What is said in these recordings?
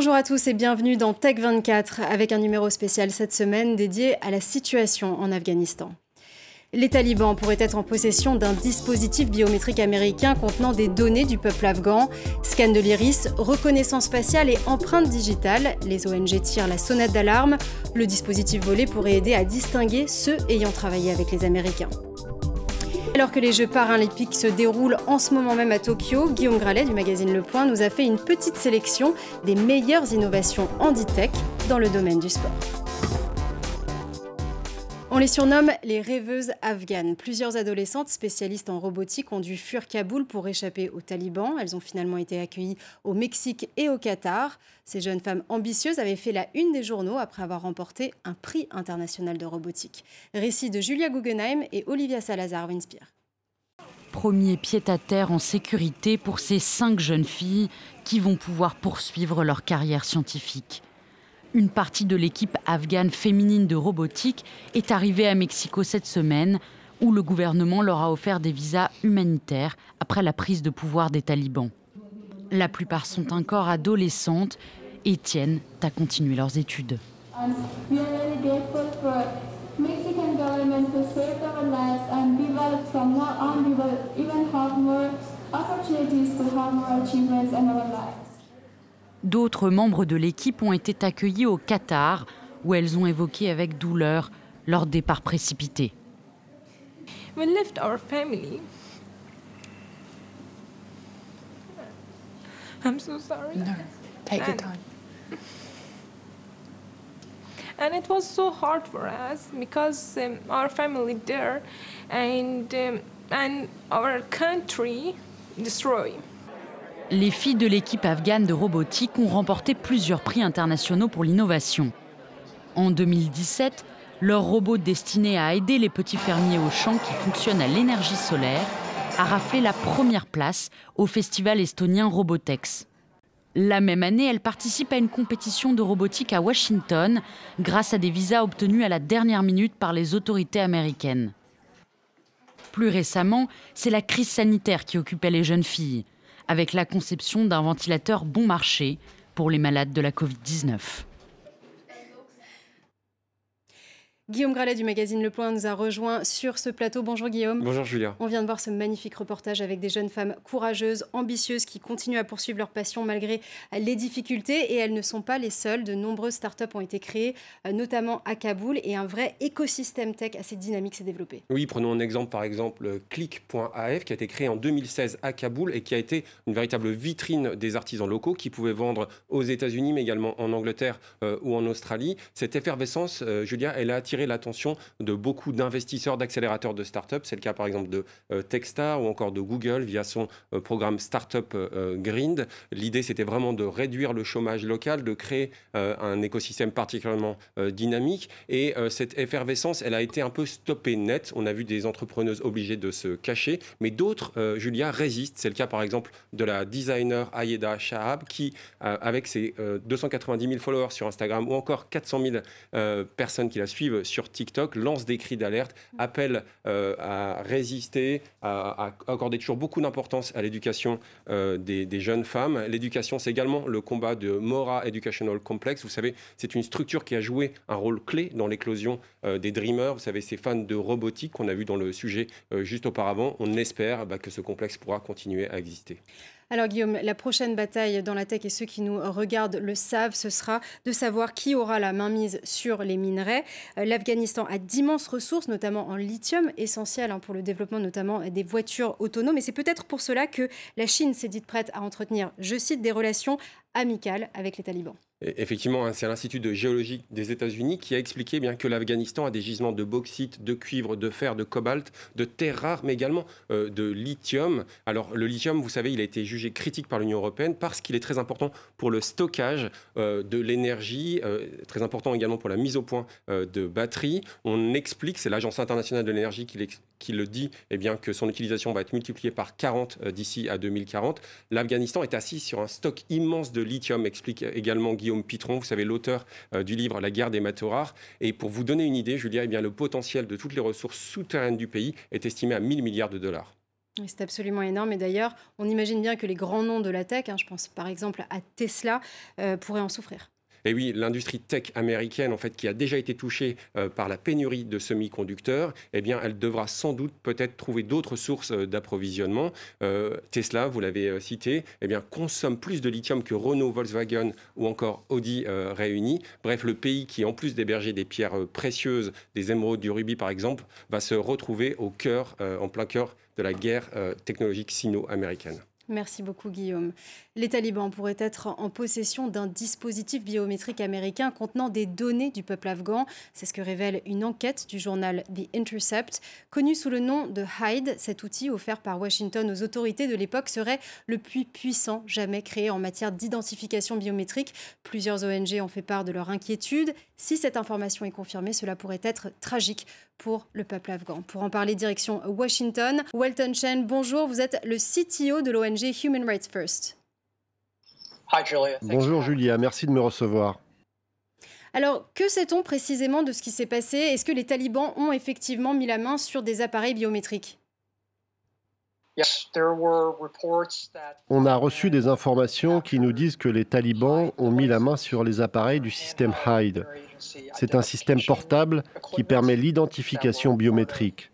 Bonjour à tous et bienvenue dans Tech 24 avec un numéro spécial cette semaine dédié à la situation en Afghanistan. Les talibans pourraient être en possession d'un dispositif biométrique américain contenant des données du peuple afghan. Scan de l'iris, reconnaissance faciale et empreinte digitale. Les ONG tirent la sonnette d'alarme. Le dispositif volé pourrait aider à distinguer ceux ayant travaillé avec les Américains. Alors que les Jeux paralympiques se déroulent en ce moment même à Tokyo, Guillaume Gralet du magazine Le Point nous a fait une petite sélection des meilleures innovations handi-tech dans le domaine du sport. On les surnomme les rêveuses afghanes. Plusieurs adolescentes spécialistes en robotique ont dû fuir Kaboul pour échapper aux talibans. Elles ont finalement été accueillies au Mexique et au Qatar. Ces jeunes femmes ambitieuses avaient fait la une des journaux après avoir remporté un prix international de robotique. Récit de Julia Guggenheim et Olivia Salazar Winspire. Premier pied à terre en sécurité pour ces cinq jeunes filles qui vont pouvoir poursuivre leur carrière scientifique une partie de l'équipe afghane féminine de robotique est arrivée à Mexico cette semaine, où le gouvernement leur a offert des visas humanitaires après la prise de pouvoir des talibans. La plupart sont encore adolescentes et tiennent à continuer leurs études. D'autres membres de l'équipe ont été accueillis au Qatar, où elles ont évoqué avec douleur leur départ précipité. We left our family. I'm so sorry. No, take your time. And it was so hard for us because um, our family there and um, and our country destroyed les filles de l'équipe afghane de robotique ont remporté plusieurs prix internationaux pour l'innovation. En 2017, leur robot destiné à aider les petits fermiers aux champs qui fonctionnent à l'énergie solaire a raflé la première place au festival estonien Robotex. La même année, elle participe à une compétition de robotique à Washington grâce à des visas obtenus à la dernière minute par les autorités américaines. Plus récemment, c'est la crise sanitaire qui occupait les jeunes filles avec la conception d'un ventilateur bon marché pour les malades de la Covid-19. Guillaume Gralet du magazine Le Point nous a rejoint sur ce plateau. Bonjour Guillaume. Bonjour Julia. On vient de voir ce magnifique reportage avec des jeunes femmes courageuses, ambitieuses, qui continuent à poursuivre leur passion malgré les difficultés. Et elles ne sont pas les seules. De nombreuses startups ont été créées, euh, notamment à Kaboul, et un vrai écosystème tech assez dynamique s'est développé. Oui, prenons un exemple par exemple Click.af qui a été créé en 2016 à Kaboul et qui a été une véritable vitrine des artisans locaux qui pouvaient vendre aux États-Unis mais également en Angleterre euh, ou en Australie. Cette effervescence, euh, Julia, elle a attiré l'attention de beaucoup d'investisseurs, d'accélérateurs de start-up. C'est le cas par exemple de euh, Techstar ou encore de Google via son euh, programme Startup euh, Grind. L'idée, c'était vraiment de réduire le chômage local, de créer un écosystème particulièrement dynamique. Et cette effervescence, elle a été un peu stoppée net. On a vu des entrepreneuses obligées de se cacher, mais d'autres, Julia, résistent. C'est le cas par exemple de la designer Ayeda Shahab qui, avec ses 290 000 followers sur Instagram ou encore 400 000 personnes qui la suivent sur TikTok lance des cris d'alerte, appelle euh, à résister, à, accorder toujours beaucoup d'importance à l'éducation euh, des, jeunes femmes. L'éducation, c'est également le combat de Mora Educational Complex. Vous savez, c'est une structure qui a joué un rôle clé dans l'éclosion euh, des Dreamers. Vous savez, ces fans de robotique qu'on a vu dans le sujet juste auparavant. On espère bah, que ce complexe pourra continuer à exister. Alors Guillaume, la prochaine bataille dans la tech, et ceux qui nous regardent le savent, ce sera de savoir qui aura la mainmise sur les minerais. Euh, L'Afghanistan a d'immenses ressources, notamment en lithium, essentielles hein, pour le développement notamment des voitures autonomes. Et c'est peut-être pour cela que la Chine s'est dite prête à entretenir, je cite, des relations amicales avec les talibans. Effectivement, hein, c'est l'Institut de géologie des États-Unis qui a expliqué bien que l'Afghanistan a des gisements de bauxite, de cuivre, de fer, de cobalt, de terres rares, mais également euh, de lithium. Alors le lithium, vous savez, il a été jugé critique par l'Union européenne parce qu'il est très important pour le stockage euh, de l'énergie, euh, très important également pour la mise au point de batteries. On explique, c'est l'Agence internationale de l'énergie qui, qui, le dit, eh bien que son utilisation va être multipliée par 40 d'ici à 2040. L'Afghanistan est assis sur un stock immense de lithium, explique également Guillaume Guillaume Pitron, vous savez, l'auteur euh, du livre La guerre des métaux rares. Et pour vous donner une idée, Julia, eh bien, le potentiel de toutes les ressources souterraines du pays est estimé à 1000 milliards de dollars. C'est absolument énorme. Et d'ailleurs, on imagine bien que les grands noms de la tech, hein, je pense par exemple à Tesla, euh, pourraient en souffrir. Et oui, l'industrie tech américaine, en fait, qui a déjà été touchée euh, par la pénurie de semi-conducteurs, eh bien, elle devra sans doute peut-être trouver d'autres sources euh, d'approvisionnement. Euh, Tesla, vous l'avez cité, eh bien, consomme plus de lithium que Renault, Volkswagen ou encore Audi réunis. Bref, le pays qui, en plus d'héberger des pierres précieuses, des émeraudes, du rubis par exemple, va se retrouver au cœur, en plein cœur de la guerre technologique sino-américaine. Merci beaucoup Guillaume. Les talibans pourraient être en possession d'un dispositif biométrique américain contenant des données du peuple afghan. C'est ce que révèle une enquête du journal The Intercept. Connu sous le nom de HIDE, cet outil offert par Washington aux autorités de l'époque serait le plus puissant jamais créé en matière d'identification biométrique. Plusieurs ONG ont fait part de leur inquiétude. Si cette information est confirmée, cela pourrait être tragique pour le peuple afghan. Pour en parler, direction Washington. Welton Chen, bonjour, vous êtes le CTO de l'ONG Human Rights First. Bonjour Julia, merci de me recevoir. Alors, que sait-on précisément de ce qui s'est passé? Est-ce que les talibans ont effectivement mis la main sur des appareils biométriques? On a reçu des informations qui nous disent que les talibans ont mis la main sur les appareils du système HIDE. C'est un système portable qui permet l'identification biométrique.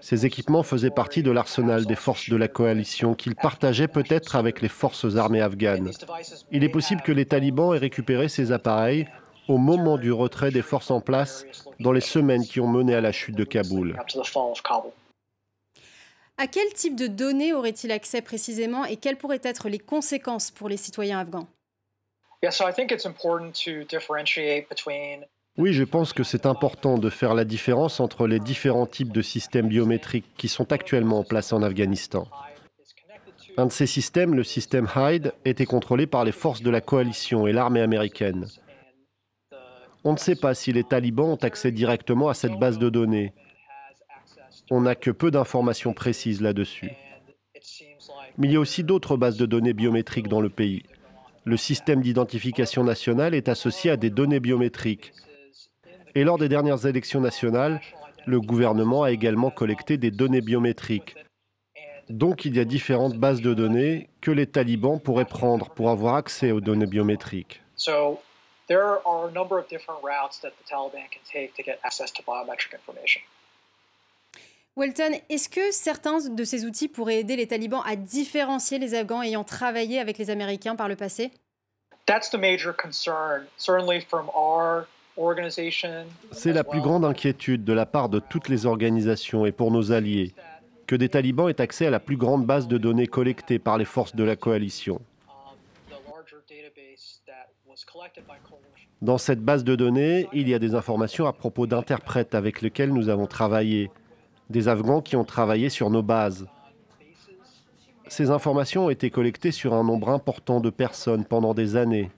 Ces équipements faisaient partie de l'arsenal des forces de la coalition qu'ils partageaient peut-être avec les forces armées afghanes. Il est possible que les talibans aient récupéré ces appareils au moment du retrait des forces en place dans les semaines qui ont mené à la chute de Kaboul. À quel type de données aurait-il accès précisément et quelles pourraient être les conséquences pour les citoyens afghans? Oui, je pense que c'est important de faire la différence entre les différents types de systèmes biométriques qui sont actuellement en place en Afghanistan. Un de ces systèmes, le système HIDE, était contrôlé par les forces de la coalition et l'armée américaine. On ne sait pas si les talibans ont accès directement à cette base de données. On n'a que peu d'informations précises là-dessus. Mais il y a aussi d'autres bases de données biométriques dans le pays. Le système d'identification nationale est associé à des données biométriques et lors des dernières élections nationales, le gouvernement a également collecté des données biométriques. Donc il y a différentes bases de données que les talibans pourraient prendre pour avoir accès aux données biométriques. Welton, est-ce que certains de ces outils pourraient aider les talibans à différencier les Afghans ayant travaillé avec les Américains par le passé? That's the major concern, certainly from our c'est la plus grande inquiétude de la part de toutes les organisations et pour nos alliés, que des talibans aient accès à la plus grande base de données collectée par les forces de la coalition. Dans cette base de données, il y a des informations à propos d'interprètes avec lesquels nous avons travaillé, des Afghans qui ont travaillé sur nos bases. Ces informations ont été collectées sur un nombre important de personnes pendant des années.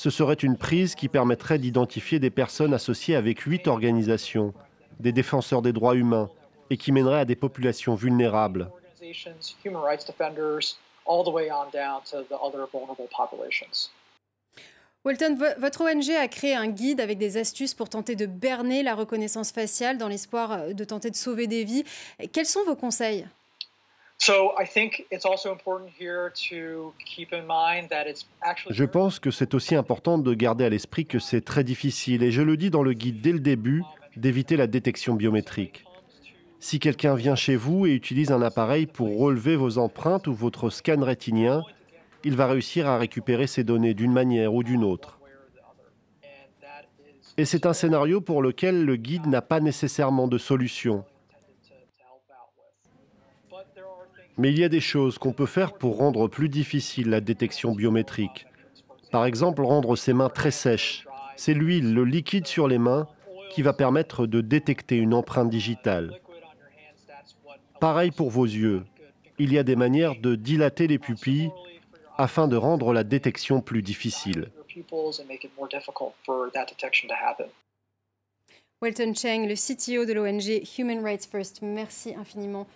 ce serait une prise qui permettrait d'identifier des personnes associées avec huit organisations, des défenseurs des droits humains, et qui mènerait à des populations vulnérables. Walton, votre ONG a créé un guide avec des astuces pour tenter de berner la reconnaissance faciale dans l'espoir de tenter de sauver des vies. Quels sont vos conseils? Je pense que c'est aussi important de garder à l'esprit que c'est très difficile, et je le dis dans le guide dès le début, d'éviter la détection biométrique. Si quelqu'un vient chez vous et utilise un appareil pour relever vos empreintes ou votre scan rétinien, il va réussir à récupérer ces données d'une manière ou d'une autre. Et c'est un scénario pour lequel le guide n'a pas nécessairement de solution. Mais il y a des choses qu'on peut faire pour rendre plus difficile la détection biométrique. Par exemple, rendre ses mains très sèches. C'est l'huile, le liquide sur les mains, qui va permettre de détecter une empreinte digitale. Pareil pour vos yeux. Il y a des manières de dilater les pupilles afin de rendre la détection plus difficile. Welton Cheng, le CTO de l'ONG Human Rights First, merci infiniment.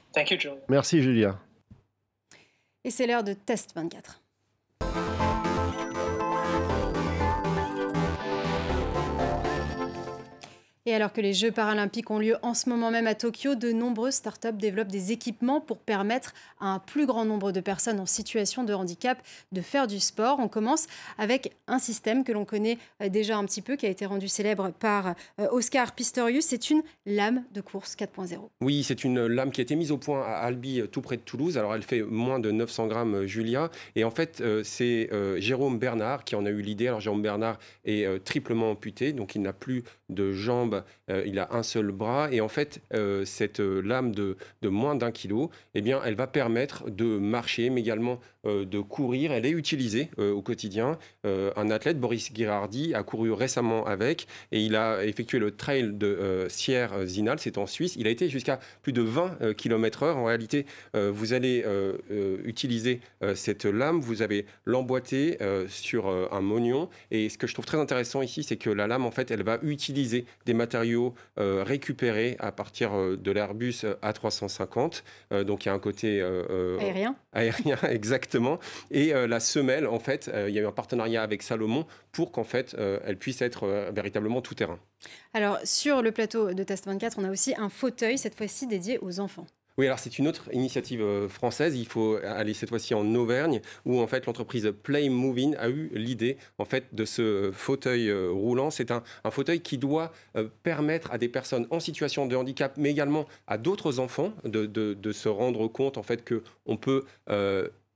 Merci Julia. Et c'est l'heure de Test 24. Et alors que les Jeux paralympiques ont lieu en ce moment même à Tokyo, de nombreuses startups développent des équipements pour permettre à un plus grand nombre de personnes en situation de handicap de faire du sport. On commence avec un système que l'on connaît euh, déjà un petit peu, qui a été rendu célèbre par euh, Oscar Pistorius. C'est une lame de course 4.0. Oui, c'est une lame qui a été mise au point à Albi, euh, tout près de Toulouse. Alors elle fait moins de 900 grammes, Julia. Et en fait, c'est Jérôme Bernard qui en a eu l'idée. Alors Jérôme Bernard est triplement amputé, donc il n'a plus de jambes, il a un seul bras. Et en fait, cette lame de, moins d'un kilo, eh bien, elle va permettre de marcher, mais également euh, de courir. Elle est utilisée euh, au quotidien. Euh, un athlète, Boris Girardi, a couru récemment avec et il a effectué le trail de Sierre-Zinal, c'est en Suisse. Il a été jusqu'à plus de 20 km/h. En réalité, vous allez utiliser cette lame, vous avez l'emboîter sur un mognon. Et ce que je trouve très intéressant ici, c'est que la lame, en fait, elle va utiliser des matériaux récupérés à partir de l'Airbus A350. donc il y a un côté aérien. Aérien, exactement et euh, la semelle, en fait, euh, il y a eu un partenariat avec Salomon pour qu'en fait, euh, elle puisse être véritablement tout terrain. Alors, sur le plateau de Test 24, on a aussi un fauteuil, cette fois-ci dédié aux enfants. Oui, alors c'est une autre initiative française. Il faut aller cette fois-ci en Auvergne, où en fait l'entreprise Play Moving a eu l'idée en fait de ce fauteuil roulant. C'est un, fauteuil qui doit permettre à des personnes en situation de handicap, mais également à d'autres enfants, de, se rendre compte en fait que on peut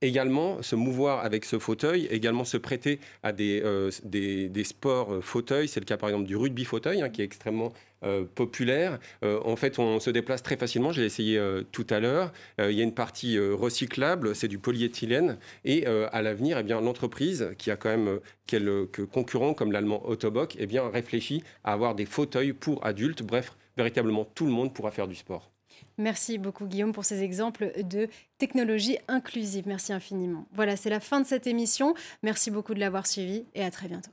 également se mouvoir avec ce fauteuil, également se prêter à des, euh, des, sports euh, fauteuil. C'est le cas par exemple du rugby fauteuil, hein, qui est extrêmement euh, populaire. en fait, on se déplace très facilement. J'ai essayé tout à l'heure. il y a une partie recyclable, c'est du polyéthylène. Et à l'avenir, eh l'entreprise qui a quand même quelques concurrents comme l'allemand Autobock, eh bien, réfléchit à avoir des fauteuils pour adultes. Bref, véritablement, tout le monde pourra faire du sport. Merci beaucoup Guillaume pour ces exemples de technologie inclusive. Merci infiniment. Voilà, c'est la fin de cette émission. Merci beaucoup de l'avoir suivi et à très bientôt.